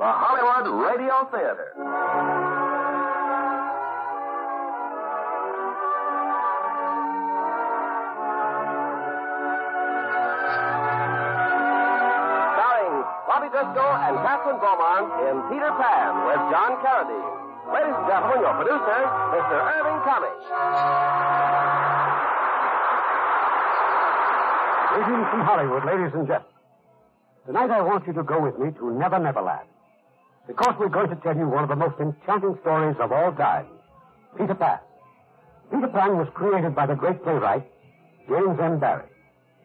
The Hollywood Radio Theater. Starring Bobby Driscoll and Kathryn Beaumont in Peter Pan with John Carradine. Ladies and gentlemen, your producer, Mr. Irving Cummings. Greetings from Hollywood, ladies and gentlemen. Tonight I want you to go with me to Never Never Land. Because we're going to tell you one of the most enchanting stories of all time, Peter Pan. Peter Pan was created by the great playwright, James M. Barrie.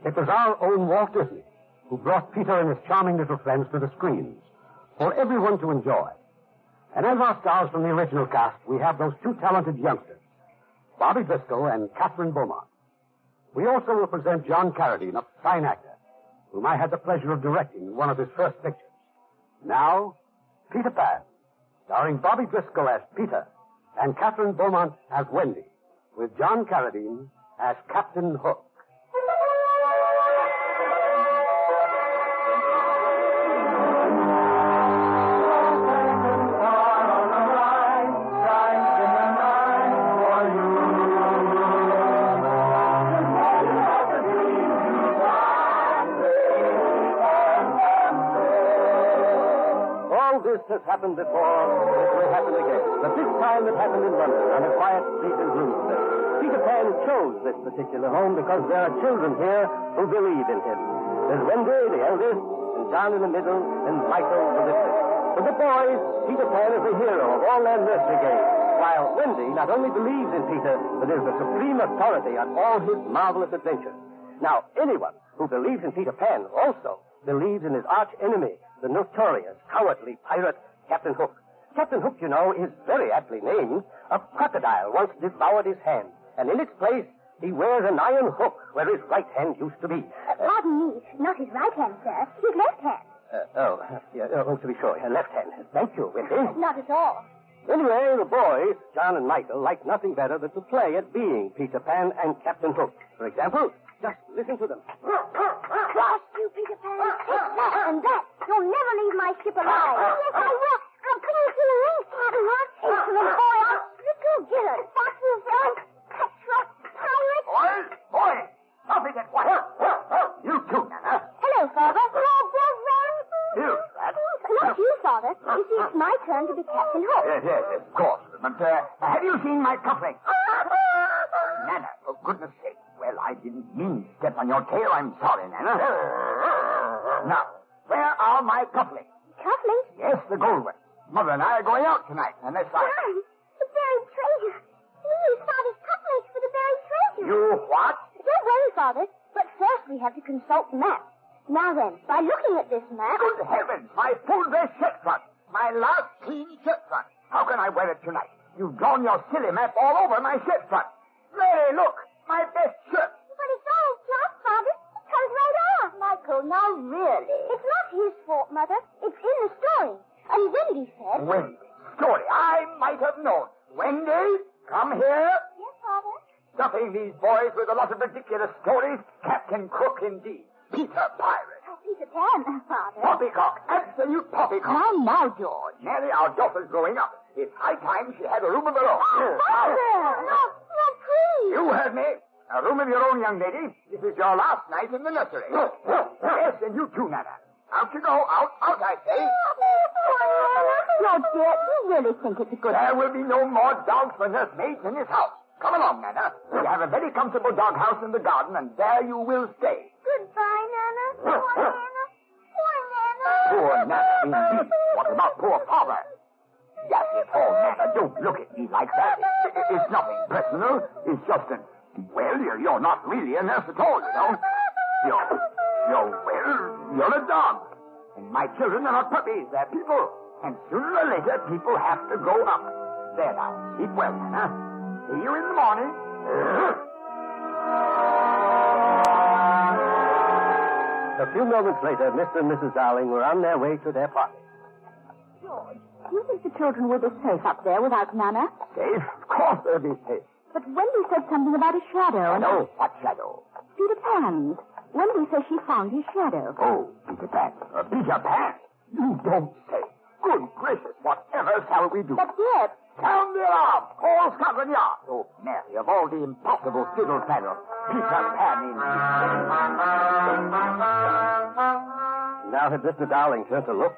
It was our own Walt Disney who brought Peter and his charming little friends to the screens for everyone to enjoy. And as our stars from the original cast, we have those two talented youngsters, Bobby Driscoll and Kathryn Beaumont. We also will present John Carradine, a fine actor, whom I had the pleasure of directing in one of his first pictures. Now, Peter Pan, starring Bobby Driscoll as Peter and Kathryn Beaumont as Wendy, with John Carradine as Captain Hook. This has happened before. It will happen again. But this time it happened in London on a quiet street in Bloomsbury. Peter Pan chose this particular home because there are children here who believe in him. There's Wendy, the eldest, and John in the middle, and Michael, the littlest. For the boys, Peter Pan is the hero of all their nursery games, while Wendy not only believes in Peter, but is the supreme authority on all his marvelous adventures. Now, anyone who believes in Peter Pan also believes in his arch enemy, the notorious, cowardly pirate, Captain Hook. Captain Hook, you know, is very aptly named. A crocodile once devoured his hand, and in its place, he wears an iron hook where his right hand used to be. Pardon me, not his right hand, sir. His left hand. Uh, oh, yeah, oh, to be sure, her left hand. Thank you, Wendy. Not at all. Anyway, the boys, John and Michael, like nothing better than to play at being Peter Pan and Captain Hook. For example, just listen to them. Cross you, Peter Pan. Take that and that. You'll never leave my ship alive. Oh, yes, I will. I'll bring you to the ring, Captain Hook. Excellent boy. You good. Watch you, villain. Cutthroat pirate. Boys, boys, it at once. You too, Nana. Hello, Father. You, Rat. Not you, Father. You see, it's my turn to be Captain Hook. Yes, yes, of course. But uh, have you seen my cufflinks? Nana, for goodness. Well, I didn't mean to step on your tail. I'm sorry, Nana. Now, where are my cufflinks? Cufflinks? Yes, the gold ones. Mother and I are going out tonight, unless I... Darn, the buried treasure. We use Father's cufflinks for the buried treasure. You what? Don't worry, Father. But first we have to consult the map. Now then, by looking at this map... Good heavens, my full dress shirt front. My last clean shirt front. How can I wear it tonight? You've drawn your silly map all over my shirt front. Mary, look, my best shirt. Off. Michael, now really. It's not his fault, Mother. It's in the story. And Wendy said... Wendy, story. I might have known. Wendy, come here. Yes, Father? Stuffing these boys with a lot of ridiculous stories. Captain Crook, indeed. Peter Pirate. Oh, Peter Pan, Father. Poppycock. Absolute poppycock. Now, now, George. Mary, our daughter's growing up. It's high time she had a room of her own. Oh, father! No, no, please. You heard me. A room of your own, young lady. This is your last night in the nursery. yes, and you too, Nana. Out you go. Out, out, I say. No, dear, you really think it's a good... There will be no more dogs for nursemaids in this house. Come along, Nana. We have a very comfortable doghouse in the garden, and there you will stay. Goodbye, Nana. Poor Nana. Poor Nana. Poor Nana, indeed. What about poor Father? Yes, it's all Nana. Don't look at me like that. It- it- it's nothing personal. It's just that, well, you're, you're not really a nurse at all, you know. You're, you're, well, you're a dog. And my children are not puppies, they're people. And sooner or later, people have to grow up. There now, sleep well, Nana. See you in the morning. A few moments later, Mr. and Mrs. Darling were on their way to their party. George, do you think the children will be safe up there without Nana? Safe? Of course they'll be safe. But Wendy said something about a shadow. and- Shadow? What shadow? Peter Pan. Wendy says she found his shadow. Oh, Peter Pan. Uh, Peter Pan? You don't say. Good gracious, whatever shall we do? But yet, Sound the alarm! All Scotland Yard! Oh, Mary, of all the impossible fiddle faddle, Peter Pan in. Now, had Mr. Darling turned to look,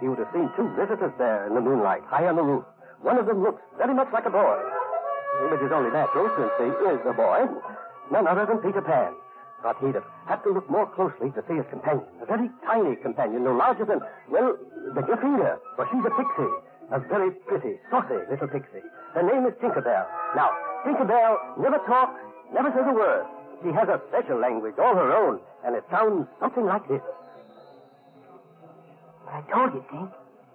he would have seen two visitors there in the moonlight, high on the roof. One of them looks very much like a boy, which is only natural since he is a boy, none other than Peter Pan. But he'd have had to look more closely to see his companion, a very tiny companion, no larger than, well, the finger, for she's a pixie, a very pretty, saucy little pixie. Her name is Tinkerbell. Now, Tinkerbell never talks, never says a word. She has a special language all her own, and it sounds something like this. But I told you, Tink.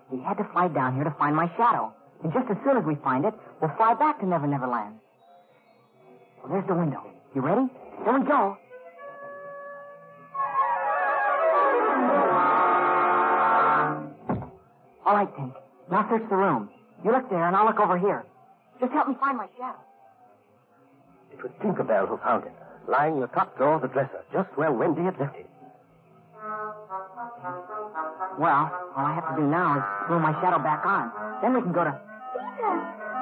We had to fly down here to find my shadow. And just as soon as we find it, we'll fly back to Never Never Land. Well, there's the window. You ready? Here we go. All right, Tink. Now search the room. You look there, and I'll look over here. Just help me find my shadow. It was Tinkerbell who found it, lying in the top drawer of the dresser, just where Wendy had left it. Well, all I have to do now is glue my shadow back on. Then we can go to... Peter,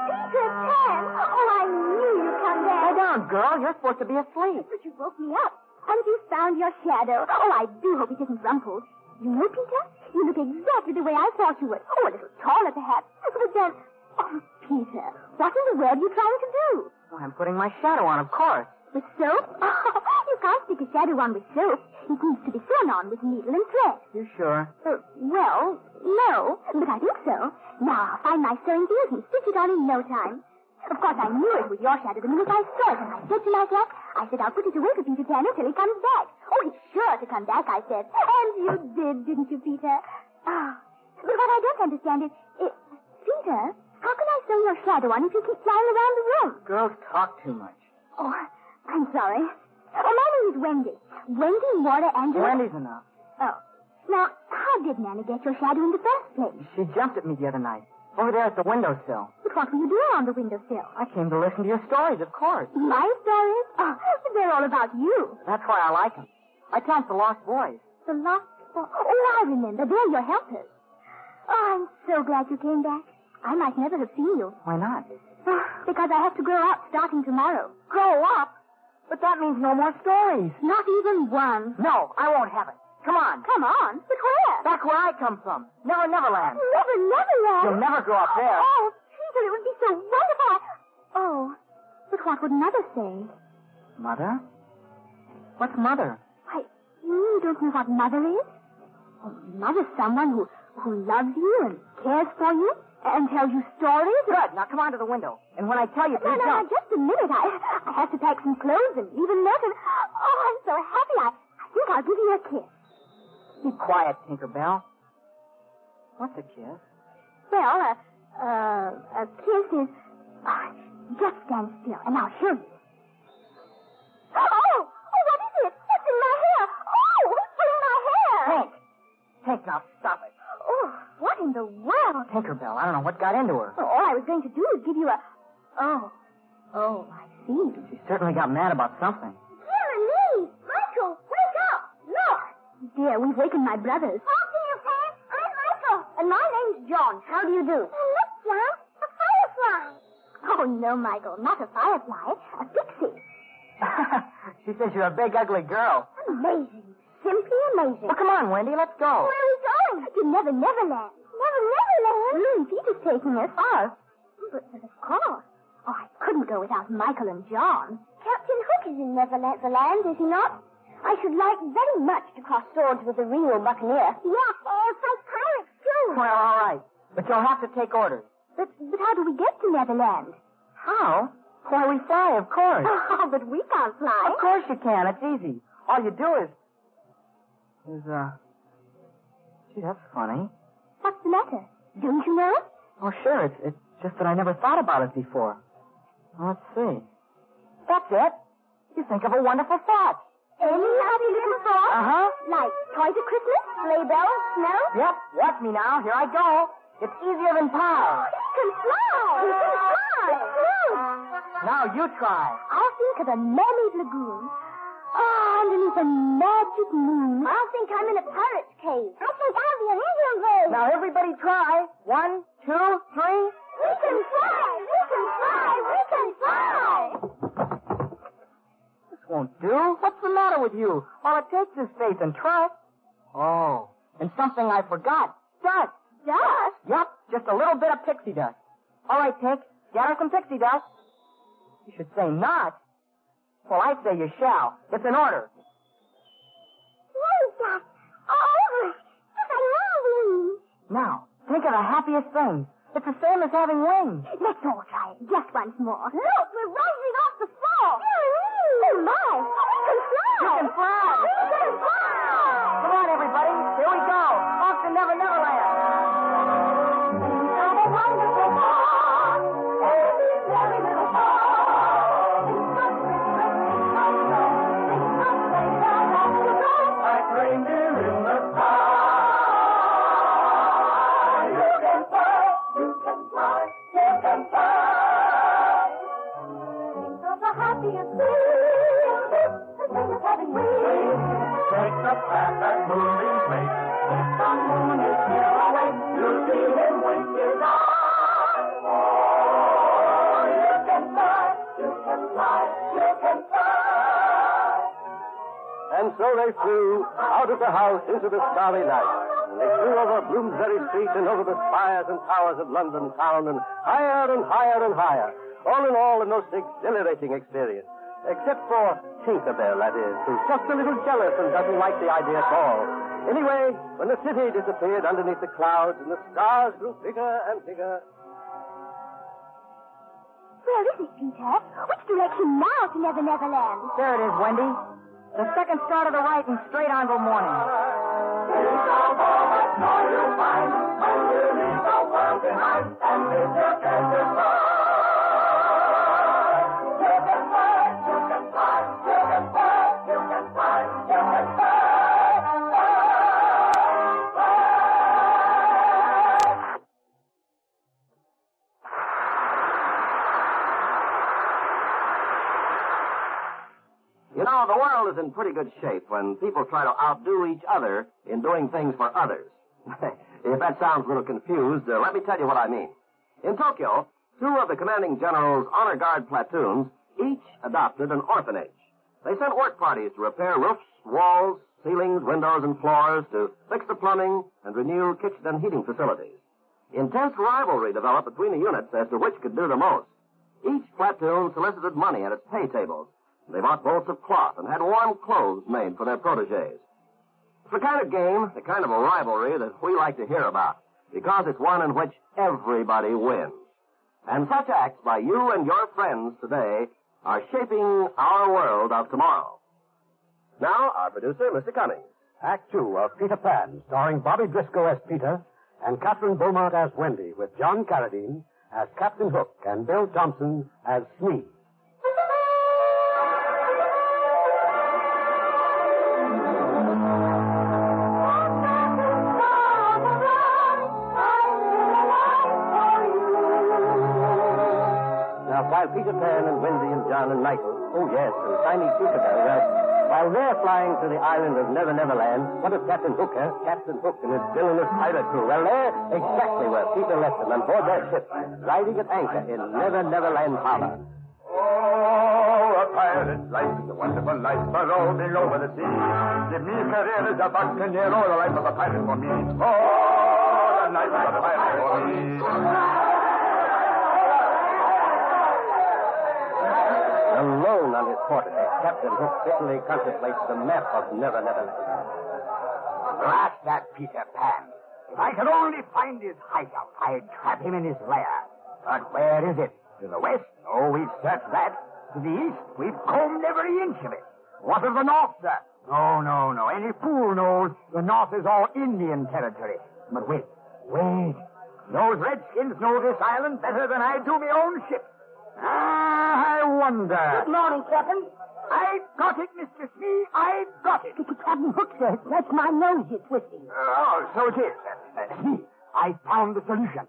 Peter Pan. Oh, I knew you'd come back. Lie down, girl. You're supposed to be asleep. But you woke me up. And you found your shadow. Oh, I do hope it isn't rumpled. You know, Peter, you look exactly the way I thought you would. Oh, a little taller, perhaps. But then, oh, Peter, what in the world are you trying to do? Well, I'm putting my shadow on, of course. With soap? Oh, you can't stick a shadow on with soap. It needs to be sewn on with needle and thread. You sure? Uh, well, no, but I think so. Now I'll find my sewing things and stitch it on in no time. Of course, I knew it was your shadow the minute I saw it, and I said to myself, I said I'll put it away for Peter Pan until he comes back. Oh, he's sure to come back, I said. And you did, didn't you, Peter? Ah, but what I don't understand is, is, Peter, how can I sew your shadow on if you keep flying around the room? Girls talk too much. Oh, I'm sorry. Oh, my name is Wendy. Wendy Moira Angela. Wendy's enough. Oh. Now, how did Nana get your shadow in the first place? She jumped at me the other night. Over there at the windowsill. But what were you doing on the windowsill? I came to listen to your stories, of course. My stories? Oh, they're all about you. That's why I like them. I 'em the Lost Boys. The lost boys? Oh, I remember. They're your helpers. Oh, I'm so glad you came back. I might never have seen you. Why not? Because I have to grow up starting tomorrow. Grow up? But that means no more stories. Not even one. No, I won't have it. Come on. Come on. But where? Back where I come from. Never Neverland. Never, never land. You'll never grow up oh, there. Oh, Peter, it would be so wonderful. I- Oh, but what would Mother say? Mother? What's Mother? Why, you don't know what Mother is? Oh, Mother's someone who, who loves you and cares for you and tells you stories. Good. Now come on to the window. And when I tell you, No, please no, no, jump. just a minute. I, I have to pack some clothes and leave a note and... Oh, I'm so happy. I, I think I'll give you a kiss. Be quiet, Tinkerbell. What's a kiss? Well, a, uh, a kiss is... Oh, just stand still and I'll show you. Oh! Oh, what is it? It's in my hair. Oh, it's in my hair. Tink! Tink, now stop it. What in the world? Tinkerbell, I don't know what got into her. Oh, all I was going to do is give you a... Oh. Oh, I see. She certainly got mad about something. Dear me! Michael, wake up! Look! Dear, we've wakened my brothers. Oh, Peter Pan, I'm Michael. And my name's John. How do you do? Oh, look, John, a firefly. Oh, no, Michael, not a firefly. A pixie. she says you're a big, ugly girl. Amazing. Simply amazing. Well, come on, Wendy, let's go. Where are we going? To Never Never Land. Never Never Land? Mm, Peter's taking us. Us? But, but of course. Oh, I couldn't go without Michael and John. Captain Hook is in Never Neverland, is he not? I should like very much to cross swords with the real buccaneer. Yes, and fight pirates, too. Well, all right. But you'll have to take orders. But, but how do we get to Neverland? How? Why, we fly, of course. Oh, but we can't fly. Of course you can. It's easy. All you do is... is, uh... Gee, that's funny. What's the matter? Don't you know? Oh, sure. It's, it's just that I never thought about it before. Let's see. That's it. You think of a wonderful thought. Any happy little thought? Uh-huh. Like toys at Christmas, sleigh bells, snow? Yep. Watch me now. Here I go. It's easier than pie. It can fly! It can fly! Now you try. I'll think of a mermaid lagoon. Ah, oh, underneath a magic moon. I'll think I'm in a pirate's cave. I think I'll be an Indian grave. Now everybody try. One, two, three. We can fly! We can fly! We can fly! This won't do. What's the matter with you? All it takes is faith and trust. Oh, and something I forgot. Dust. Dust? Yep, just a little bit of pixie dust. All right, Tink, gather some pixie dust. You should say not. Well, I say you shall. It's an order. What is that? Oh, it's a moving. Now, think of the happiest thing. It's the same as having wings. Let's all try it just once more. Look, we're rising off the floor. Mm-hmm. Oh, my. We can fly. We can fly. We can fly. Starry night. And they flew over Bloomsbury Street and over the spires and towers of London town and higher and higher and higher. All in all, a most exhilarating experience. Except for Tinkerbell, that is, who's just a little jealous and doesn't like the idea at all. Anyway, when the city disappeared underneath the clouds and the stars grew bigger and bigger, Where is it, Peter? Which direction now to Never Never Land? There it is, Wendy. The second star of the right and straight on till morning. You know, the world is in pretty good shape when people try to outdo each other in doing things for others. if that sounds a little confused, uh, let me tell you what I mean. In Tokyo, two of the commanding general's honor guard platoons each adopted an orphanage. They sent work parties to repair roofs, walls, ceilings, windows, and floors, to fix the plumbing, and renew kitchen and heating facilities. Intense rivalry developed between the units as to which could do the most. Each platoon solicited money at its pay tables. They bought bolts of cloth and had warm clothes made for their proteges. It's the kind of game, the kind of a rivalry that we like to hear about, because it's one in which everybody wins. And such acts by you and your friends today are shaping our world of tomorrow. Now, our producer, Mr. Cummings. Act two of Peter Pan, starring Bobby Driscoll as Peter and Kathryn Beaumont as Wendy, with John Carradine as Captain Hook and Bill Thompson as Smee. Wendy and Michael, oh yes, and Tiny Tinkerbell, well, while they're flying to the island of Never Never Land, what of Captain Hook, huh? Captain Hook and his villainous pirate crew? Well, they're exactly where Peter left them, on board their ship, riding at anchor in Never Never Land Harbor. Oh, a pirate's life is a wonderful life for rolling over the sea. Give me a career as a buccaneer, or the life of a pirate for me. Oh, the life of a pirate for me. Alone on his quarterdeck, Captain Hook bitterly contemplates the map of Never Never Land. Blast that Peter Pan. If I could only find his hideout, I'd trap him in his lair. But where is it? To the west? Oh, we've searched that. To the east? We've combed every inch of it. What of the north, sir? No, no, no. Any fool knows the North is all Indian territory. But wait, wait. Those redskins know this island better than I do my own ship. Ah, I wonder. Good morning, Captain. I've got it, Mr. Smee. I've got it. Captain Hook, sir. That's my nose you're twisting. Oh, so it is. Uh, Smee, I found the solution.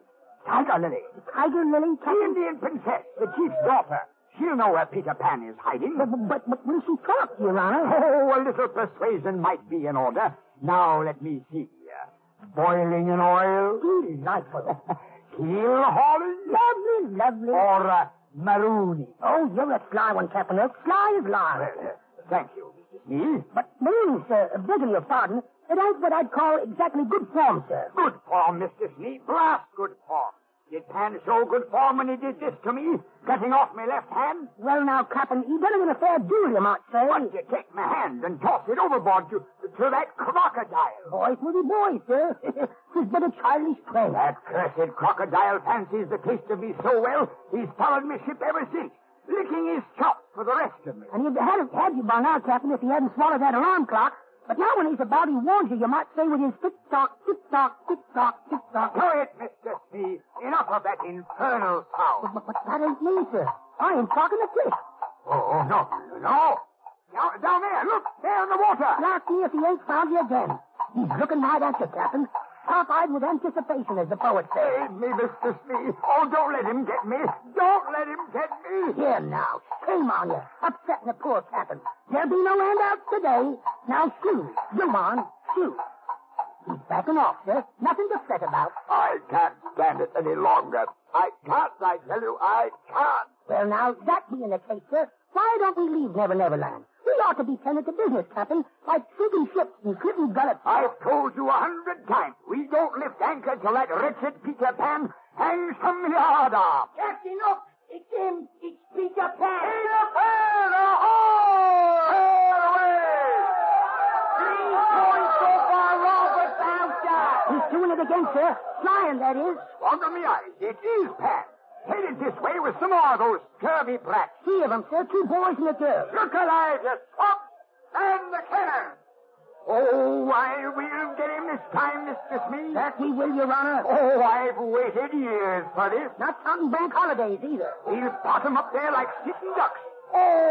Tiger Lily. Tiger Lily, The Indian princess, the chief's daughter. She'll know where Peter Pan is hiding. But, but, but will she talk, Your Honor? Oh, a little persuasion might be in order. Now, let me see. Uh, boiling in oil. Delightful. Keel hauling. lovely, lovely. Or uh, marooning. Oh, you're a sly one, Captain Hook. Sly as. Well, uh, thank you, Mr. But Marine, sir, begging your pardon, it ain't what I'd call exactly good form, sir. Good form, Mr. Smee. Blast good form. Did Pan show good form when he did this to me? Cutting off my left hand? Well, now, Captain, he done it in a fair duel, you might say. But you take my hand and toss it overboard to, to that crocodile. Boys will be boys, sir. It's but a childish play. That cursed crocodile fancies the taste of me so well, he's followed my ship ever since, licking his chops for the rest of me. And he'd had, had you by now, Captain, if he hadn't swallowed that alarm clock. But now when he's about, he warns you, you might say with his tick-tock, tick-tock, tick-tock, tick-tock. Quiet, Mr. Smee. Enough of that infernal sound. But, but that ain't me, sir. I ain't talking to Cliff. Oh, oh, no, no. Down, down there, look, there in the water. Now see if he ain't found you again. He's looking right at you, Captain. Top-eyed with anticipation, as the poet says. Save me, Mr. Smee. Oh, don't let him get me. Don't let him get me. Here now, shame on you, upsetting the poor captain. There'll be no handouts today. Now shoot, zoom on, shoot. He's backing off, sir. Nothing to fret about. I can't stand it any longer. I can't, I tell you, I can't. Well, now, that being the case, sir, why don't we leave Never Never Land? We ought to be tended to business, Captain, like sinking ships and clipping gullets. I've told you a hundred times, we don't lift anchor till that wretched Peter Pan hangs from the yard arm. Captain, look! It's him! It's Peter Pan! Peter Pan, ahoy! Sail away! He's going so far wrong with Bouncer! He's doing it again, sir. Flying, that is. Under me eyes, it is Pan. Headed this way with some more of those scurvy brats. Three of them, sir. Two boys and a girl. Look alive, you swamp! And the cannon! Oh, I will get him this time, Mr. Smee. That we will, Your Honor. Oh, I've waited years for this. Not counting bank holidays either. We'll pot 'em up there like sitting ducks. Oh,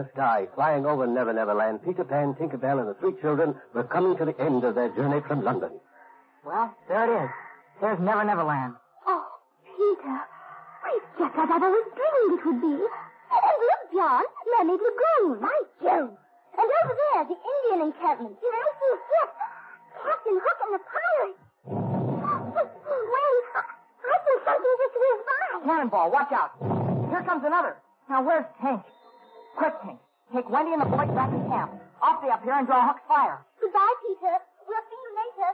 the sky, flying over Never Never Land, Peter Pan, Tinkerbell, and the three children were coming to the end of their journey from London. Well, there it is. There's Never Never Land. Oh, Peter. It's just as I've always dreamed it would be. And look, John, Mermaid Lagoon. By Jove. And over there, the Indian encampment. The racing ship. Captain Hook and the pirates. Wait, I think something just whizzed by. Cannonball, watch out. Here comes another. Now, where's Tink? Quick, Tink. Take Wendy and the boys back to camp. I'll stay up here and draw Hook's fire. Goodbye, Peter. We'll see you later.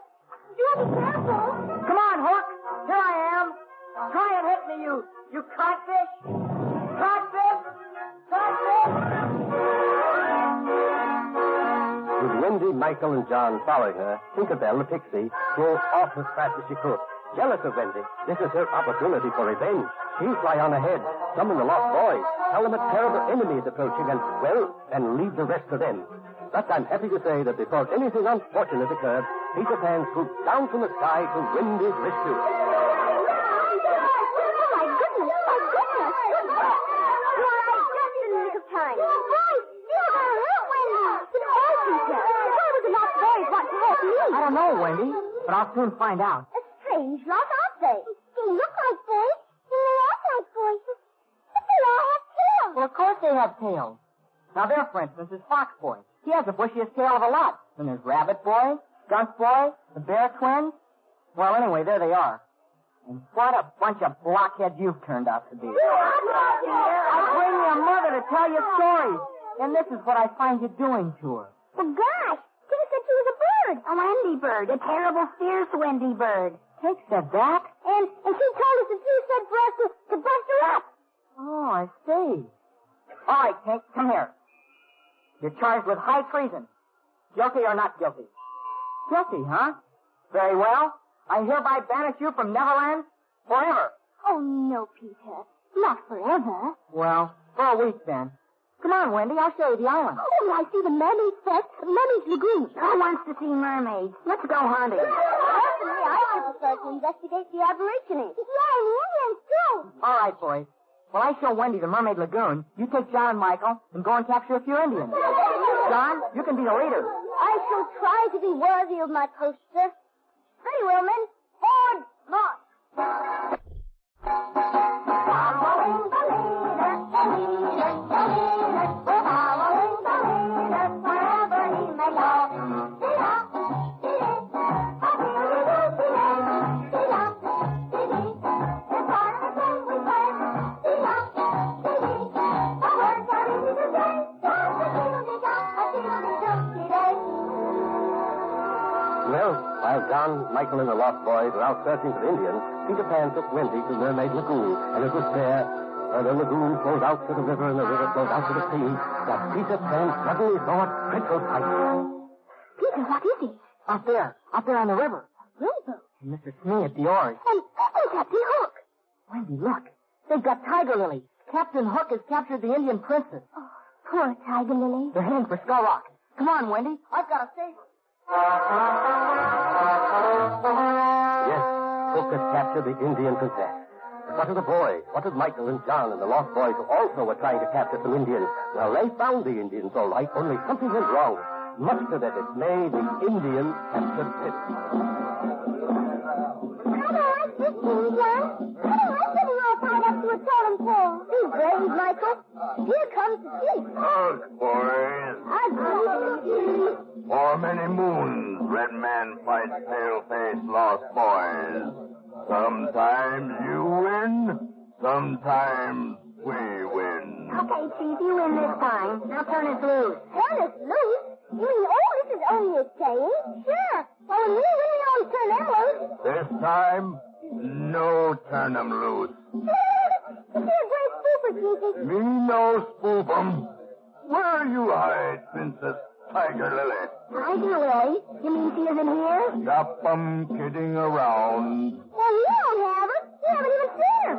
Do be careful. Come on, Hook. Here I am. Try and hit me, you, you codfish. Codfish. Codfish. With Wendy, Michael, and John following her, Tinkerbell, the pixie, drove off as fast as she could. Jealous of Wendy, this is her opportunity for revenge. She'll fly on ahead, summon the lost boys, tell them a terrible enemy is approaching, and, well, and leave the rest to them. But I'm happy to say that before anything unfortunate occurred, Peter Pan swooped down from the sky to Wendy's rescue. Oh, time. You're to hurt Wendy. Peter? The lost boys hurt me? I don't know, Wendy, but I'll soon find out. A strange aren't they? They look like boys, and they act like boys. But they all have tails. Well, of course they have tails. Now, there, for instance, is Fox Boy. He has the bushiest tail of the lot. Then there's Rabbit Boy, Skunk Boy, the Bear Twins. Well, anyway, there they are. And what a bunch of blockheads you've turned out to be. I bring your mother to tell you stories. And this is what I find you doing to her. Well, gosh, she was a bird. A Wendy bird. A terrible, fierce Wendy bird. Take said that. And, and she told us that you said for us to, to bust her up. Oh, I see. All right, Tink, come here. You're charged with high treason. Guilty or not guilty? Guilty, huh? Very well. I hereby banish you from Neverland forever. Oh, no, Peter. Not forever. Well, for a week then. Come on, Wendy. I'll show you the island. Oh, I see the mermaid fest, Mummy's Lagoon. Who wants to see mermaids? Let's go hunting. Personally, I prefer to investigate the aborigines. Yeah, the too. All right, boys. While I show Wendy the Mermaid Lagoon, you take John and Michael and go and capture a few Indians. John, you can be the leader. I shall try to be worthy of my post, sir. Wheelman. Forward, march. John, Michael, and the Lost Boys were out searching for Indians, Peter Pan took Wendy to Mermaid Lagoon, and it was there, where the lagoon flowed out to the river and the river flowed out to the sea, that Peter Pan suddenly saw a dreadful sight. Peter, what is it? Out there. Out there on the river. Rowboat. And Mr. Smee at the oars. And, and Captain Hook. Wendy, look. They've got Tiger Lily. Captain Hook has captured the Indian princess. Oh, poor Tiger Lily. They're heading for Skull Rock. Come on, Wendy. I've got to save her. Yes, Hook had captured the Indian princess. But what of the boys? What of Michael and John and the Lost Boys who also were trying to capture some Indians? Well, they found the Indians all right, only something went wrong. Much to their dismay, the Indians captured Pip. I don't like this thing, John. I don't like all tied up to a totem pole. Be brave, Michael. Here comes the chief. Look, boys. I believe For many moons, Red Man fights pale face lost boys. Sometimes you win, sometimes we win. Okay, Chief, you win this time. Now turn us loose. Turn us loose? You mean, oh, this is only a saying? Sure. Well, when we win, we always turn them loose. This time, no turn 'em loose. You're a great spoofer, Chiefy. Me no spook 'em. Where you hide, Princess Tiger Lily? Tiger Lily? You mean she isn't here? Stop 'em kidding around. Well, you don't have her. You haven't even seen her.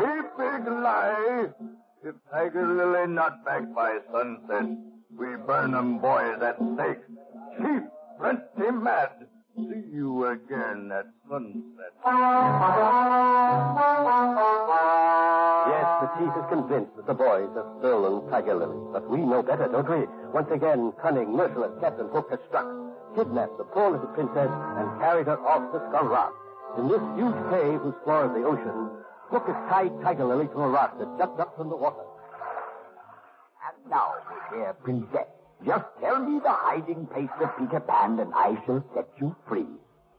A big lie. If Tiger Lily not back by sunset, we burn them boys at stake. Chief, plenty mad. See you again at sunset. Yes, the chief is convinced that the boys have stolen Tiger Lily. But we know better, don't we? Once again, cunning, merciless Captain Hook has struck, kidnapped the poor little princess, and carried her off to Skull Rock. In this huge cave whose floor is the ocean, Hook has tied Tiger Lily to a rock that juts up from the water. And now, dear princess, just tell me the hiding place of Peter Pan, and I shall set you free.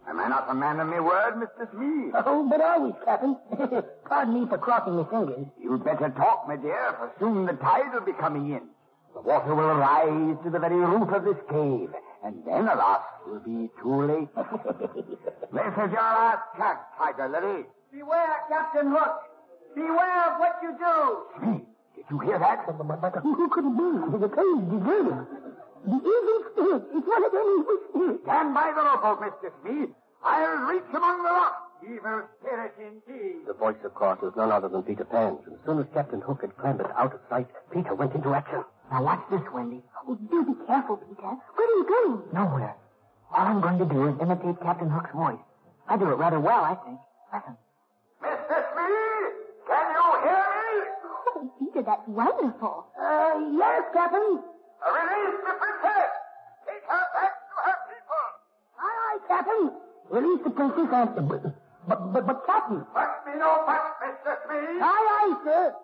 Am I not a man of my word, Mr. Smee? Oh, but always, Captain. Pardon me for crossing my fingers. You'd better talk, my dear, for soon the tide will be coming in. The water will rise to the very roof of this cave, and then, alas, will be too late. this is your last chance, Tiger Lily. Beware, Captain Hook. Beware of what you do. Smee, did you hear that? But who could it be? The cave is deserted. The evil spirit. It's one of them evil spirits. Stand by the rope, Mr. Smee. I'll reach among the rocks. Evil spirit indeed. The voice, of course, was none other than Peter Pan's. And as soon as Captain Hook had clambered out of sight, Peter went into action. Now watch this, Wendy. Oh, do be careful, Peter. Where are you going? Nowhere. All I'm going to do is imitate Captain Hook's voice. I do it rather well, I think. Listen. Peter, that's wonderful. Uh, yes, Captain. Release the princess. Take her back to her people. Aye, aye, Captain. Release the princess and... But, but, but, but Captain. Must be no fuss, Mr. Smee. Aye, aye, sir.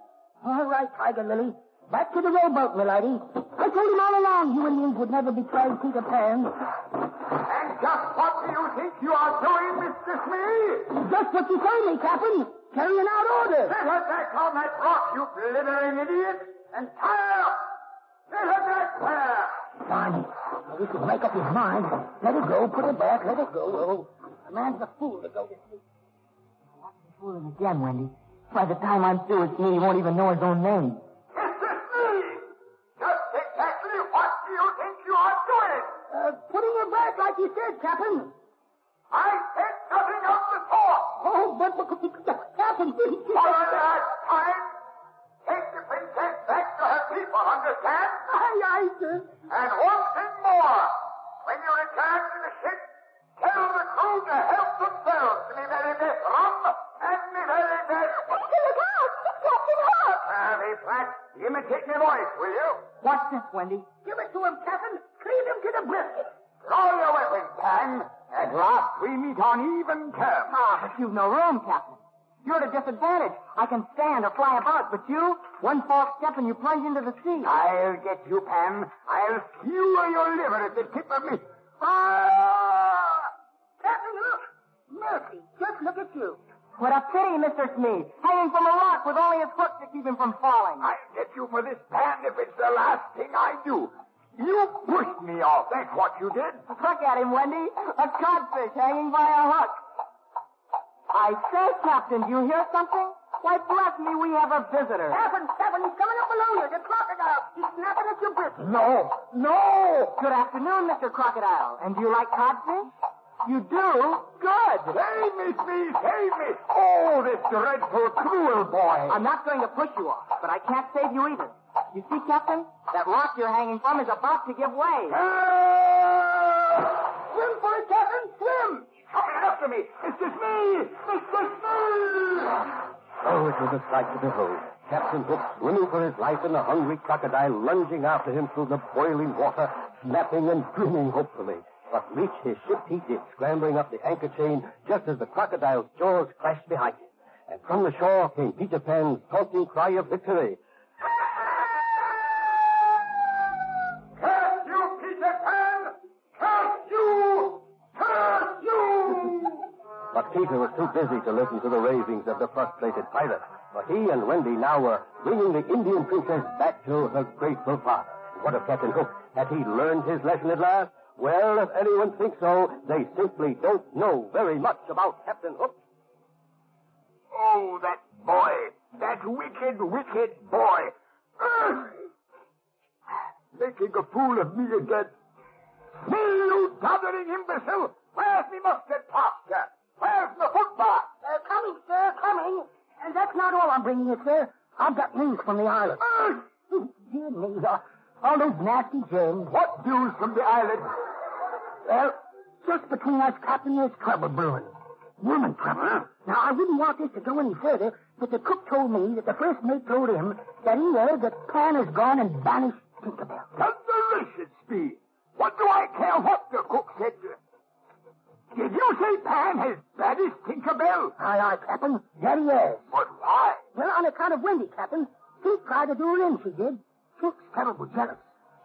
All right, Tiger Lily. Back to the rowboat, milady. I told him all along you Indians would never betray Peter Pan. And just what do you think you are doing, Mr. Smee? Just what you told me, Captain carrying out orders. Let her back on that rock, you blithering idiot, and tie up. Let her back there. Barney, if you could make up your mind, let her go, put her back, let her go. Oh, a man's a fool to go to sleep. I'll be fooling again, Wendy. By the time I'm through with me, he won't even know his own name. Uh, putting her back like you said, Captain. I said nothing of the sort. Oh, but, but, but Captain, didn't you? For the last time, take the princess back to her people, understand? Aye, aye, sir. And one thing more. When you return to the ship, tell the crew to help themselves to me very best rum and me very best... Look out! Captain Hook! Be flat. Imitate my voice, will you? What's this, Wendy? Give it to him, Captain. Cleave him to the brisket. Draw your weapon, Pan. At last we meet on even terms. Ah, but you've no room, Captain. You're at a disadvantage. I can stand or fly about, but you, one false step and you plunge into the sea. I'll get you, Pan. I'll skewer your liver at the tip of me. Ah! Captain Hook. Mercy, just look at you. What a pity, Mr. Smee. Hanging from a rock with only his hook to keep him from falling. I'll get you for this, Pan, if it's the last thing I do. You pushed me off. That's what you did. Look at him, Wendy. A codfish hanging by a hook. I say, Captain, do you hear something? Why, bless me, we have a visitor. Captain, Captain, he's coming up below you. The crocodile. He's snapping at your brisket. No, no. Good afternoon, Mr. Crocodile. And do you like codfish? You do? Good. Save me, please, save me. Oh, this dreadful, cruel boy. I'm not going to push you off, but I can't save you either. You see, Captain? That rock you're hanging from is about to give way. Ah! Swim for it, Captain. After me. It's just me. It's just me. Oh, it was a sight to behold. Captain Hook swimming for his life and the hungry crocodile lunging after him through the boiling water, snapping and grinning hopefully. But reach his ship he did, scrambling up the anchor chain just as the crocodile's jaws clashed behind him. And from the shore came Peter Pan's taunting cry of victory. Peter was too busy to listen to the ravings of the frustrated pirate. For he and Wendy now were bringing the Indian princess back to her grateful father. What of Captain Hook? Had he learned his lesson at last? Well, if anyone thinks so, they simply don't know very much about Captain Hook. Oh, that boy. That wicked, wicked boy. Ugh. Making a fool of me again. Me, you doddering imbecile! Where's me mustard plaster? Where's the football? Uh, coming, sir, coming. And that's not all I'm bringing you, sir. I've got news from the island. Ugh. Dear me, all those nasty germs. What news from the island? Well, just between us, Captain, there's trouble brewing. Woman trouble. Now, I wouldn't want this to go any further, but the cook told me that the first mate told him that he heard that Pan has gone and banished Tinkerbell. Thundericious speed. What do I care what the cook said? Did you say Pan has banished Tinkerbell? Aye, aye, Captain. That he is. But why? Well, on account of Wendy, Captain. She tried to do her in, she did. She's terrible jealous.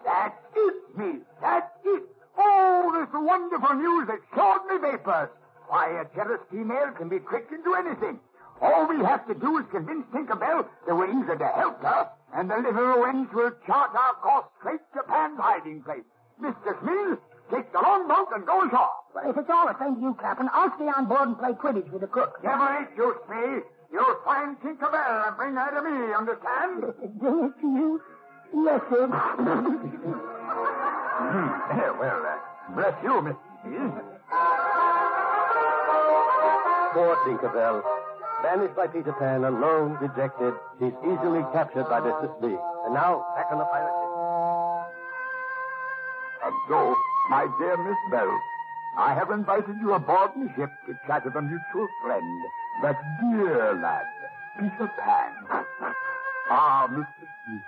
That's it, me. That's it. Oh, this wonderful news that showed me vapors. Why, a jealous female can be tricked into anything. All we have to do is convince Tinkerbell the wings are to help her, and the little wings will chart our course straight to Pan's hiding place. Mr. Smith, take the longboat and go ashore. Well, if it's all the same to you, Captain, I'll stay on board and play Quidditch with the cook. Never ain't use me. You'll find Tinkerbell and bring her to me, understand? Bring it to you? Yes, sir. well, uh, bless you, Miss. Poor Tinkerbell. Banished by Peter Pan, alone, dejected, she's easily captured by Mr. Smee. And now, back on the pirate ship. And so, my dear Miss Bell, I have invited you aboard the ship to chat with a mutual friend, that dear lad, Peter Pan. ah, Mr. Smith,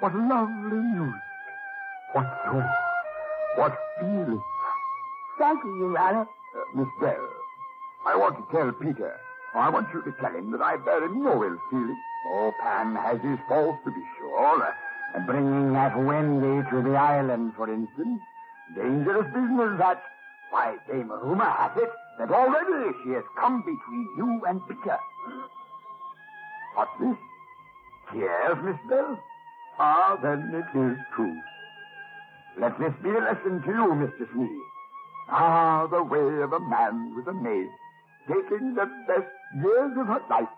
what lovely music. What joy. What feeling. Thank you, Your Honor. Uh, Miss Bell, I want to tell Peter, I want you to tell him that I bear him no ill feeling. Oh, Pan has his faults, to be sure. Uh, bringing that Wendy to the island, for instance. Dangerous business, that. Why, Dame Rumor has it that already she has come between you and Peter. What, this? Yes, Miss Bell? Ah, then it is true. Let this be a lesson to you, Mr. Smee. Ah, the way of a man with a maid, taking the best years of her life,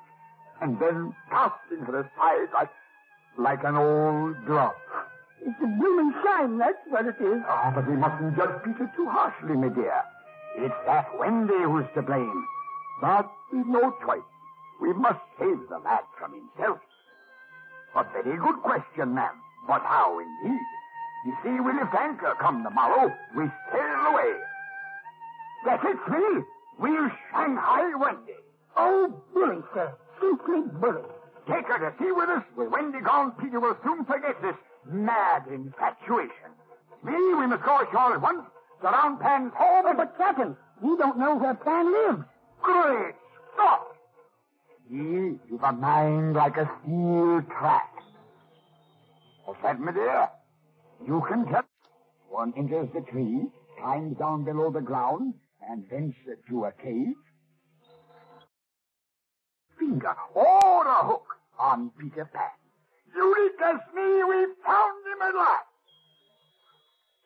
and then casting her aside like, like an old glove. It's a blooming shine, that's what it is. Oh, but we mustn't judge Peter too harshly, my dear. It's that Wendy who's to blame. But we've no choice. We must save the lad from himself. A very good question, ma'am. But how indeed? You see, we lift anchor come the morrow. We sail away. That it, me. We'll Shanghai Wendy. Oh, bully, sir. Simply bully. Take her to sea with us. With Wendy gone, Peter will soon forget this mad infatuation. Me, we must go ashore at once. Surround Pan's home. Oh, but Captain, we don't know where Pan lives. Great Scott! You, you've a mind like a steel trap. What's that, my dear? You can tell. One enters the tree, climbs down below the ground, and ventures to a cave. Finger or a hook on Peter Pan. Eureka's me, we found him at last.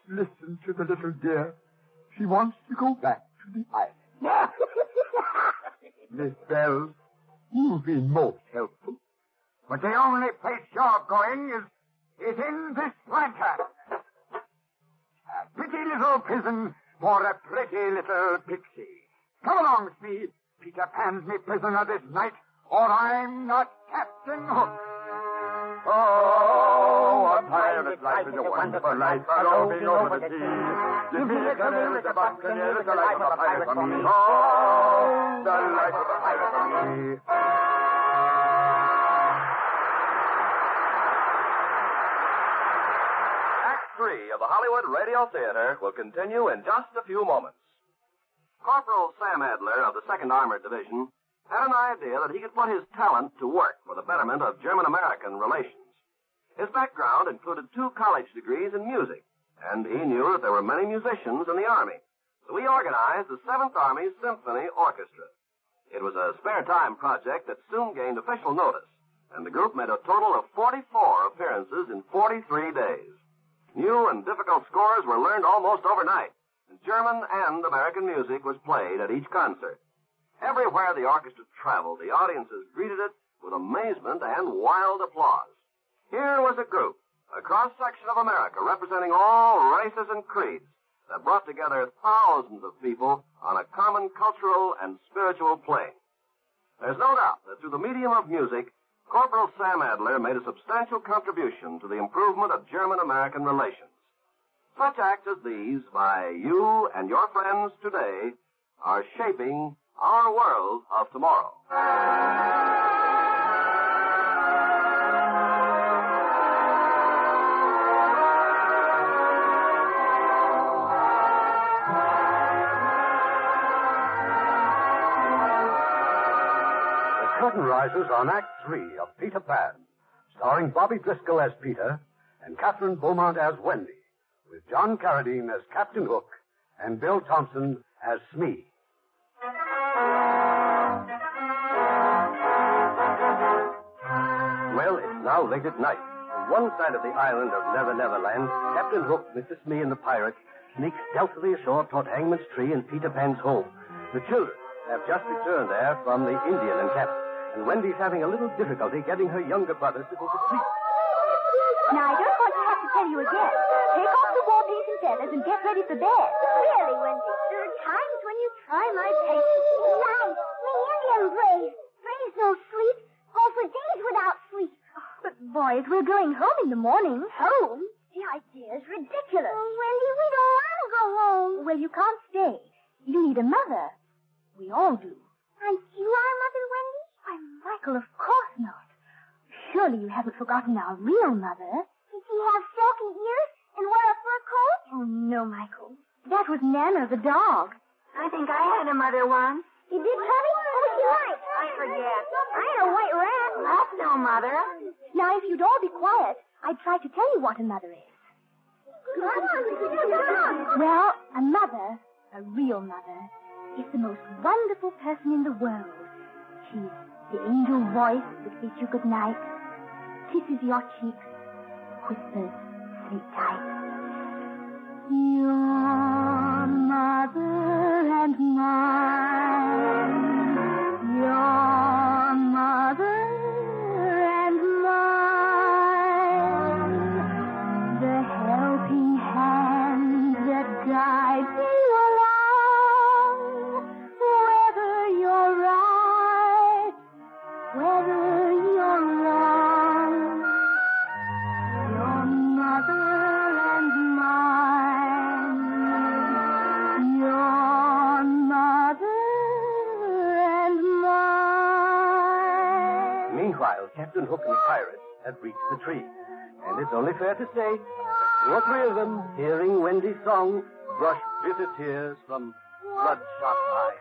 Listen to the little dear. She wants to go back to the island. Miss Bell, you've been most helpful. But the only place you're going is, is in this lantern. A pretty little prison for a pretty little pixie. Come along, Smee. Peter Pan's me prisoner this night, or I'm not Captain Hook. Oh, a pirate's life is a wonderful life, roving over the sea. Give me a canoe as a buccaneer, the life of a pirate for me. Oh, the life of a pirate for me. Act three of the Hollywood Radio Theater will continue in just a few moments. Corporal Sam Adler of the 2nd Armored Division had an idea that he could put his talent to work for the betterment of German-American relations. His background included two college degrees in music, and he knew that there were many musicians in the Army. So he organized the 7th Army Symphony Orchestra. It was a spare time project that soon gained official notice, and the group made a total of 44 appearances in 43 days. New and difficult scores were learned almost overnight, and German and American music was played at each concert. Everywhere the orchestra traveled, the audiences greeted it with amazement and wild applause. Here was a group, a cross-section of America representing all races and creeds that brought together thousands of people on a common cultural and spiritual plane. There's no doubt that through the medium of music, Corporal Sam Adler made a substantial contribution to the improvement of German-American relations. Such acts as these by you and your friends today are shaping our world of tomorrow. On Act Three of Peter Pan, starring Bobby Driscoll as Peter and Kathryn Beaumont as Wendy, with John Carradine as Captain Hook and Bill Thompson as Smee. Well, it's now late at night. On one side of the island of Never Never Land, Captain Hook, Mr. Smee, and the pirates sneak stealthily ashore toward Hangman's Tree and Peter Pan's home. The children have just returned there from the Indian encampment, and Wendy's having a little difficulty getting her younger brothers to go to sleep. Now, I don't want to have to tell you again. Take off the war paint and feathers and get ready for bed. Really, Wendy, there are times when you try my patience. Right. Me Indian brave. Praise no sleep. Go for days without sleep. But, boys, we're going home in the morning. Home? The idea is ridiculous. Oh, Wendy, we don't want to go home. Well, you can't stay. You need a mother. We all do. Aren't you our mother, Wendy? Why, Michael, of course not. Surely you haven't forgotten our real mother. Did she have silky ears and wear a fur coat? Oh, no, Michael. That was Nana the dog. I think I had a mother once. You did, Tubby? What was she like? I forget. I had a white rat. That's no mother. Now, if you'd all be quiet, I'd try to tell you what a mother is. Well, a mother, a real mother, is the most wonderful person in the world. She's the angel voice that bids you good night, kisses your cheeks, whispers, sleep tight. Your mother and mine. Meanwhile, Captain Hook and the pirates had reached the tree. And it's only fair to say that two or three of them, hearing Wendy's song, brushed bitter tears from bloodshot eyes.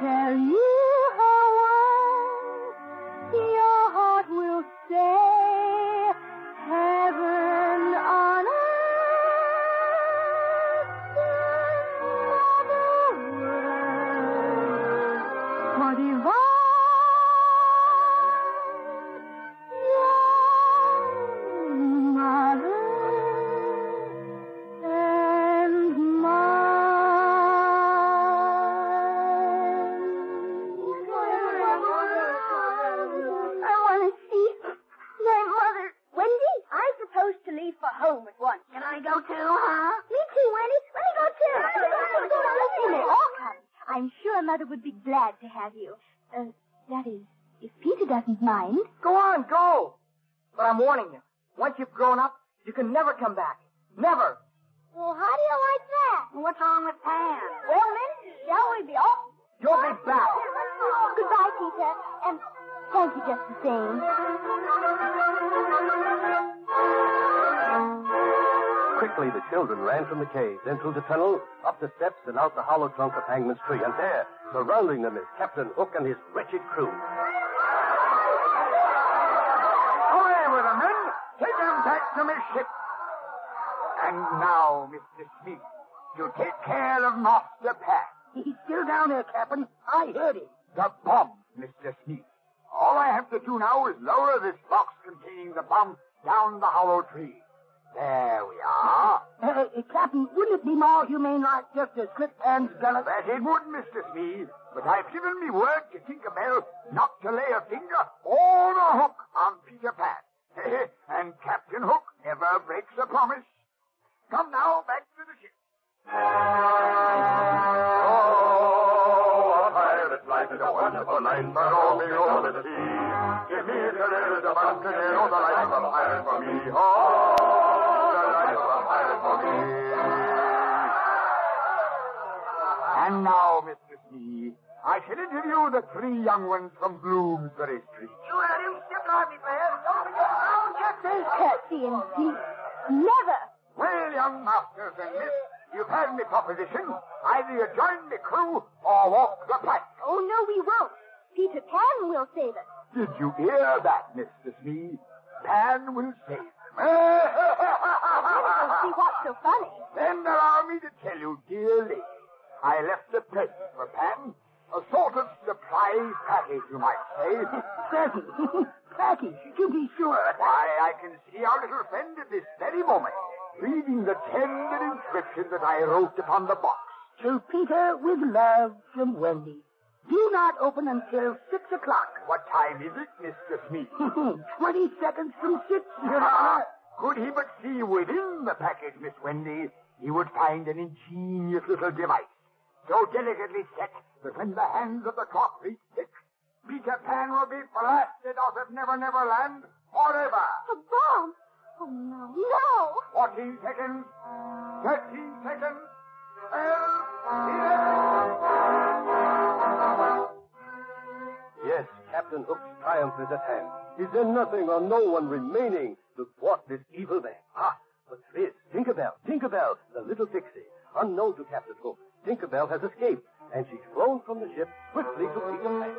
Tell you how your heart will say out the hollow trunk of Hangman's tree. And there, surrounding them, is Captain Hook and his wretched crew. Away with them, men! Take them back to my ship. And now, Mr. Smith, you take care of Master Pan. He's still down there, Captain. I heard him. The bomb, Mr. Smith. All I have to do now is lower this box containing the bomb down the hollow tree. There we are. Uh, Captain, wouldn't it be more humane like just to slip Pan's gullet? That it would, Mr. Smith. But I've given me word to Tinkerbell not to lay a finger or a hook on Peter Pan. and Captain Hook never breaks a promise. Come now, back to the ship. Oh, a pirate's life is a wonderful life for roaming over the sea. Give me a career as a buccaneer, the life of a pirate for me. Oh, And now, Mr. Smith, I shall interview the three young ones from Bloomsbury Street. You had him step on me, man. Don't be around, just say Curtsy and seat. Never. Well, young masters and miss, you've had me proposition. Either you join the crew or walk the plank. Oh, no, we won't. Peter Pan will save us. Did you hear that, Mr. Smith? Pan will save them. We'll see what's so funny. Then allow me to tell you, dear lady, I left a present for Pan. A sort of surprise package, you might say. Present. Package, to be sure. Why, I can see our little friend at this very moment, reading the tender inscription that I wrote upon the box. To Peter with love from Wendy. Do not open until six o'clock. What time is it, Mr. Smith? Twenty seconds from six, Your Ah, Honor. Could he but see within the package, Miss Wendy, he would find an ingenious little device, so delicately set that when the hands of the clock reach six, Peter Pan will be blasted out of Never Never Land forever. A bomb. Oh, no. No. Fourteen seconds, thirteen seconds, twelve, eleven. Yes, Captain Hook's triumph is at hand. Is there nothing or no one remaining to thwart this evil man? Ah, but there is. Tinkerbell, Tinkerbell, the little pixie. Unknown to Captain Hook, Tinkerbell has escaped, and she's flown from the ship swiftly to Peter Pan.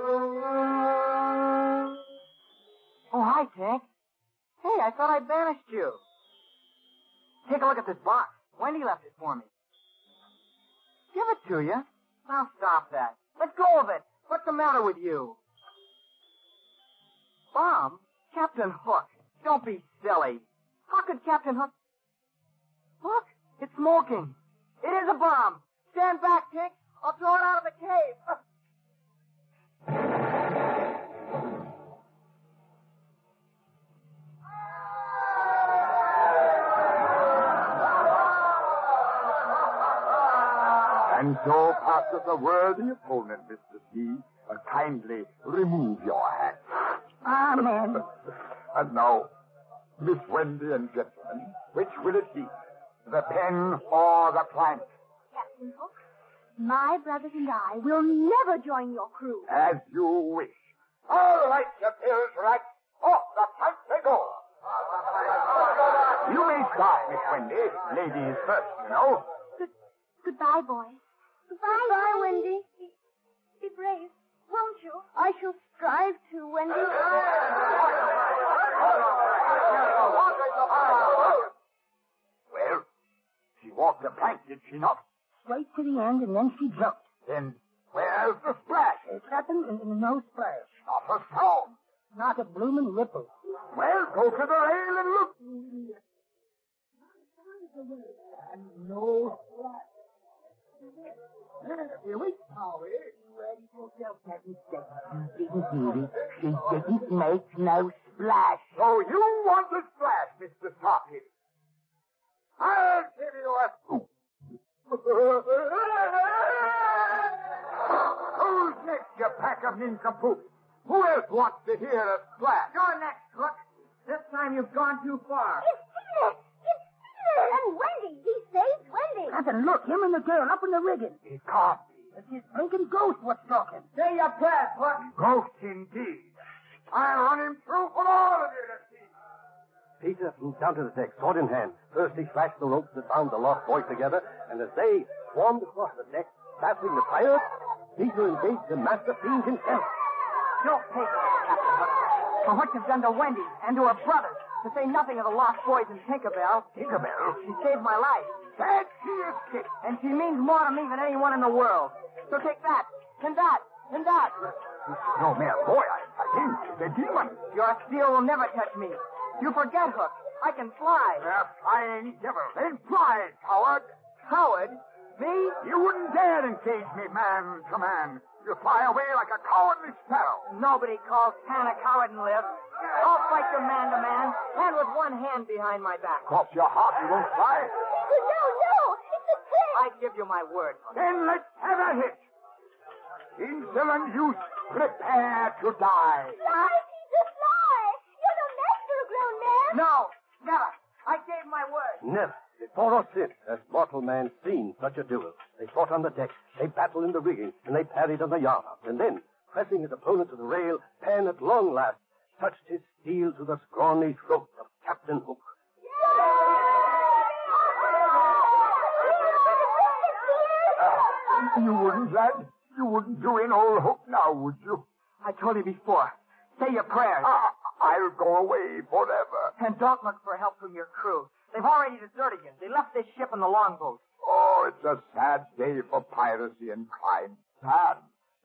Oh, hi, Tink. Hey, I thought I'd banished you. Take a look at this box. Wendy left it for me. Give it to you. Now stop that. Let go of it. What's the matter with you? Bomb? Captain Hook. Don't be silly. How could Captain Hook... Look, it's smoking. It is a bomb. Stand back, Tink. I'll throw it out of the cave. And so passeth a worthy opponent, Mr. C. Uh, kindly remove your hat. Amen. And now, Miss Wendy and gentlemen, which will it be? The pen or the plank? Captain Hook, My brothers and I will never join your crew. As you wish. All right, you pills rat. Off the plank they go. You may start, Miss Wendy. Ladies first, you know. Good, goodbye, boys. Goodbye, Goodbye, Wendy. Be, be brave, won't you? I shall strive to, Wendy. Well, she walked the plank, did she not? Straight to the end, and then she jumped. Then where's the splash? It happened and, and no splash. Not a sound. Not a blooming ripple. Well, go to the rail and look. And no splash. Here we go. Ready for yourself, Captain You didn't hear it. She didn't make no splash. So you want the splash, Mr. Tophead. I'll give you a scoop. Who's next, you pack of nincompoops? Who else wants to hear a splash? You're next, Hook. This time you've gone too far. It's Peter! It's Peter! And Wendy! He saved Wendy! Captain, look, him and the girl up in the rigging. It can't be. It's his blinking ghost what's talking. Say your prayers, Hook. Ghost indeed. I'll run him through Peter flew down to the deck, sword in hand. First he slashed the ropes that bound the lost boys together, and as they swarmed across the deck, battling the pirates, Peter engaged the master fiend himself. You'll pay for this, Captain Hook. For what you've done to Wendy and to her brothers, to say nothing of the lost boys in Tinkerbell. Tinkerbell? She saved my life. That she is kicked. And she means more to me than anyone in the world. So take that, and that, and that. No mere boy, I, I think. The demon. Your steel will never touch me. You forget, Hook. I can fly. A flying devil. Then fly, coward. Coward? Me? You wouldn't dare engage me man to man. You fly away like a cowardly sparrow. Nobody calls Pan a coward and live. I'll fight you man to man, and with one hand behind my back. Cross your heart, you won't fly. No, no! It's a trick! I give you my word. Then let's have a hit. Insolent youth, prepare to die. Fly, Peter, fly! You're the master of grown men! No, never. I gave my word. Never, before or since, has mortal man seen such a duel. They fought on the deck, they battled in the rigging, and they parried on the yardarm. And then, pressing his opponent to the rail, Pan at long last touched his steel to the scrawny throat of Captain Hook. You wouldn't, lad? You wouldn't do in old hook now, would you? I told you before. Say your prayers. Ah, I'll go away forever. And don't look for help from your crew. They've already deserted you. They left this ship in the longboat. Oh, it's a sad day for piracy and crime. Sad,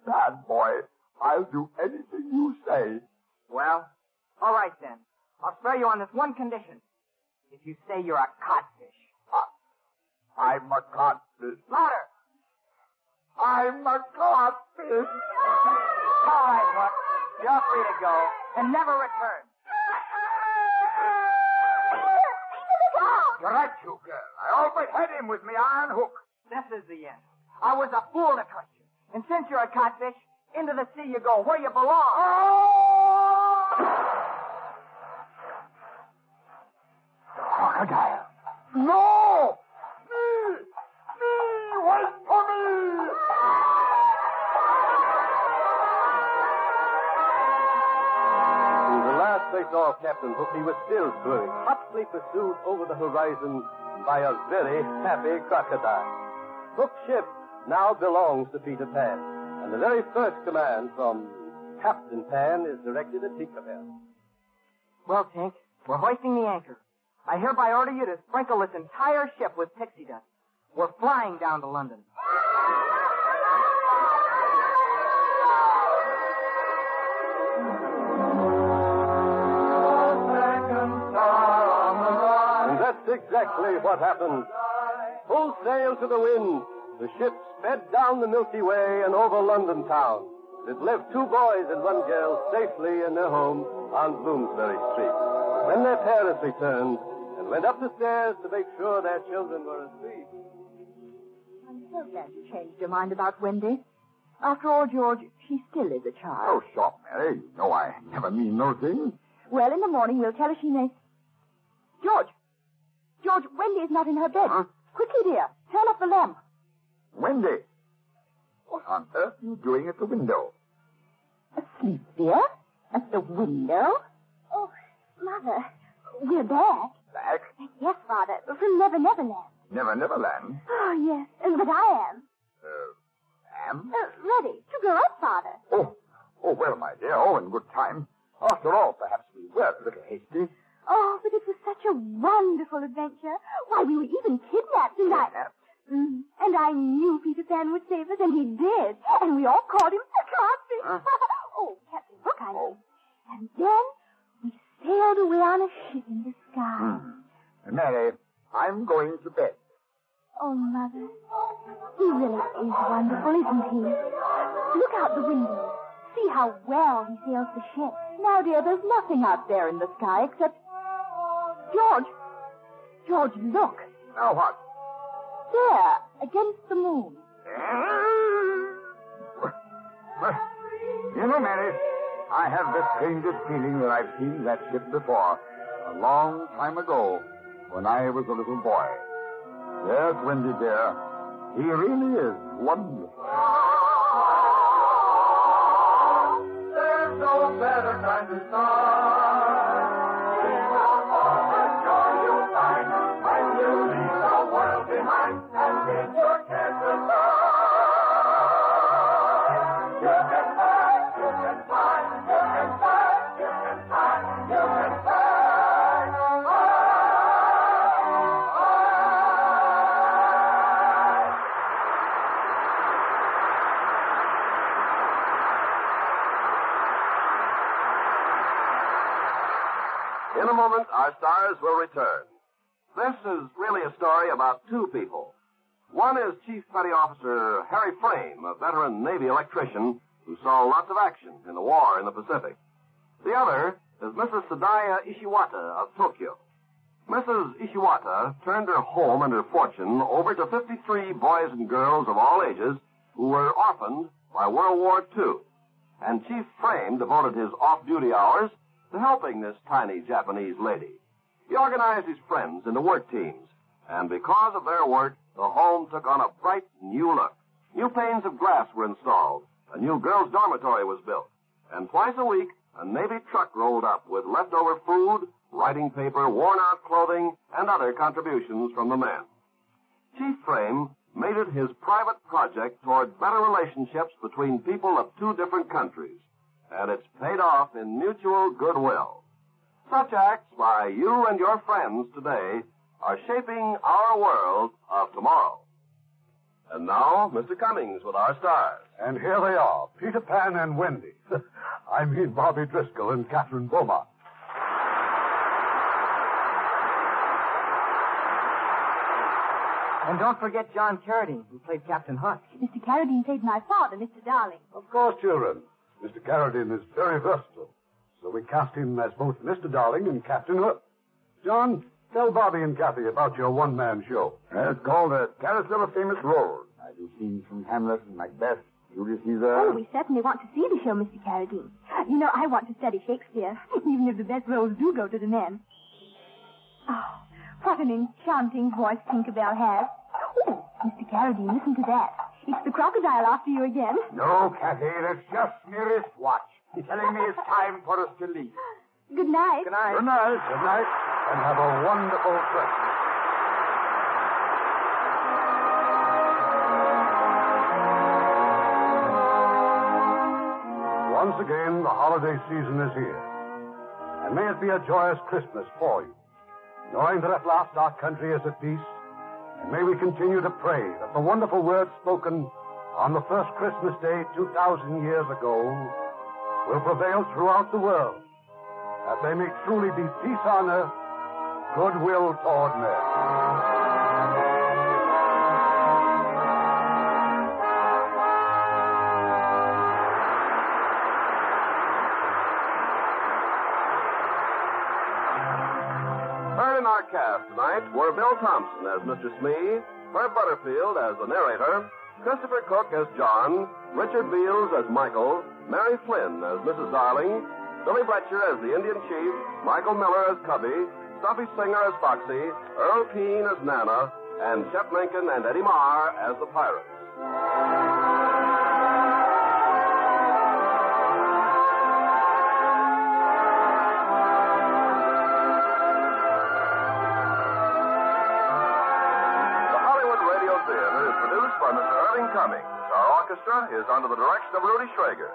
sad boy. I'll do anything you say. Well, all right then. I'll spare you on this one condition. If you say you're a codfish. Ah, I'm a codfish. Louder! I'm a codfish. All right, Hook. You're free to go and never return. Right, you girl. I always had him with me iron hook. This is the end. I was a fool to trust you. And since you're a codfish, into the sea you go, where you belong. Oh! Crocodile. No! The last they saw of Captain Hook, he was still swimming, hotly pursued over the horizon by a very happy crocodile. Hook's ship now belongs to Peter Pan, and the very first command from Captain Pan is directed at Tinkerbell. Well, Tink, we're hoisting the anchor. I hereby order you to sprinkle this entire ship with pixie dust. We're flying down to London. Exactly what happened. Full sail to the wind, the ship sped down the Milky Way and over London town. It left two boys and one girl safely in their home on Bloomsbury Street. When their parents returned and went up the stairs to make sure their children were asleep. I'm so glad you changed your mind about Wendy. After all, George, she still is a child. Oh, child. stop, Mary. You know I never mean no thing. Well, in the morning we'll tell her she may. George! George, Wendy is not in her bed. Huh? Quickly, dear. Turn off the lamp. Wendy. What on earth are you doing at the window? Asleep, dear? At the window? Oh, Mother, we're back. Back? Yes, Father, from Never Never Land. Never, never land. Oh, yes, but I am. Uh, am? Uh, ready to grow up, Father. Oh, oh, well, my dear, oh, in good time. After all, perhaps we were a little hasty. Oh, but it was such a wonderful adventure. Why, we were even kidnapped, and I... Mm, and I knew Peter Pan would save us, and he did. And we all called him Clancy. Huh? oh, Captain Hook, I mean. And then we sailed away on a ship in the sky. Hmm. Mary, I'm going to bed. Oh, Mother, he really is wonderful, isn't he? Look out the window. See how well he sails the ship. Now, dear, there's nothing out there in the sky except... George! George, look. Now what? There, against the moon. You know, Mary, I have the strangest feeling that I've seen that ship before, a long time ago, when I was a little boy. Yes, Wendy dear, he really is wonderful. There's no better time to start. Stars will return. This is really a story about two people. One is Chief Petty Officer Harry Frame, a veteran Navy electrician who saw lots of action in the war in the Pacific. The other is Mrs. Sadaya Ishiwata of Tokyo. Mrs. Ishiwata turned her home and her fortune over to 53 boys and girls of all ages who were orphaned by World War II. And Chief Frame devoted his off-duty hours to helping this tiny Japanese lady. He organized his friends into work teams, and because of their work, the home took on a bright new look. New panes of glass were installed, a new girls' dormitory was built, and twice a week, a Navy truck rolled up with leftover food, writing paper, worn-out clothing, and other contributions from the men. Chief Frame made it his private project toward better relationships between people of two different countries, and it's paid off in mutual goodwill. Such acts by you and your friends today are shaping our world of tomorrow. And now, Mr. Cummings with our stars. And here they are, Peter Pan and Wendy. I mean Bobby Driscoll and Kathryn Beaumont. And don't forget John Carradine, who played Captain Hook. Mr. Carradine played my father, Mr. Darling. Of course, children. Mr. Carradine is very versatile, so we cast him as both Mr. Darling and Captain Hook. John, tell Bobby and Kathy about your one-man show. It's called a Carousel of Famous Roles. I do scenes from Hamlet and Macbeth, Julius Caesar. Oh, we certainly want to see the show, Mr. Carradine. You know, I want to study Shakespeare, even if the best roles do go to the men. Oh, ah, what an enchanting voice Tinkerbell has. Oh, Mr. Carradine, listen to that. It's the crocodile after you again. No, Kathy, that's just merest wristwatch. Telling me it's time for us to leave. Good night. Good night. Good night. Good night. And have a wonderful Christmas. Once again, the holiday season is here. And may it be a joyous Christmas for you. Knowing that at last our country is at peace, and may we continue to pray that the wonderful words spoken on the first Christmas day 2,000 years ago will prevail throughout the world, that they may truly be peace on earth, goodwill toward men. Heard in our cast tonight were Bill Thompson as Mr. Smee, Herb Butterfield as the narrator, Christopher Cook as John, Richard Beals as Michael, Mary Flynn as Mrs. Darling, Billy Bletcher as the Indian Chief, Michael Miller as Cubby, Stuffy Singer as Foxy, Earl Keane as Nana, and Chet Lincoln and Eddie Marr as the Pirates. The Hollywood Radio Theater is produced by Mr. Irving Cummings. Orchestra is under the direction of Rudy Schrager.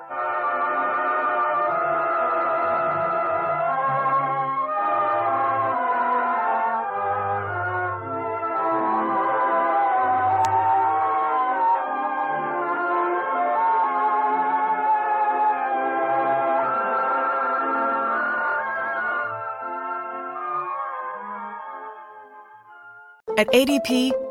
At ADP,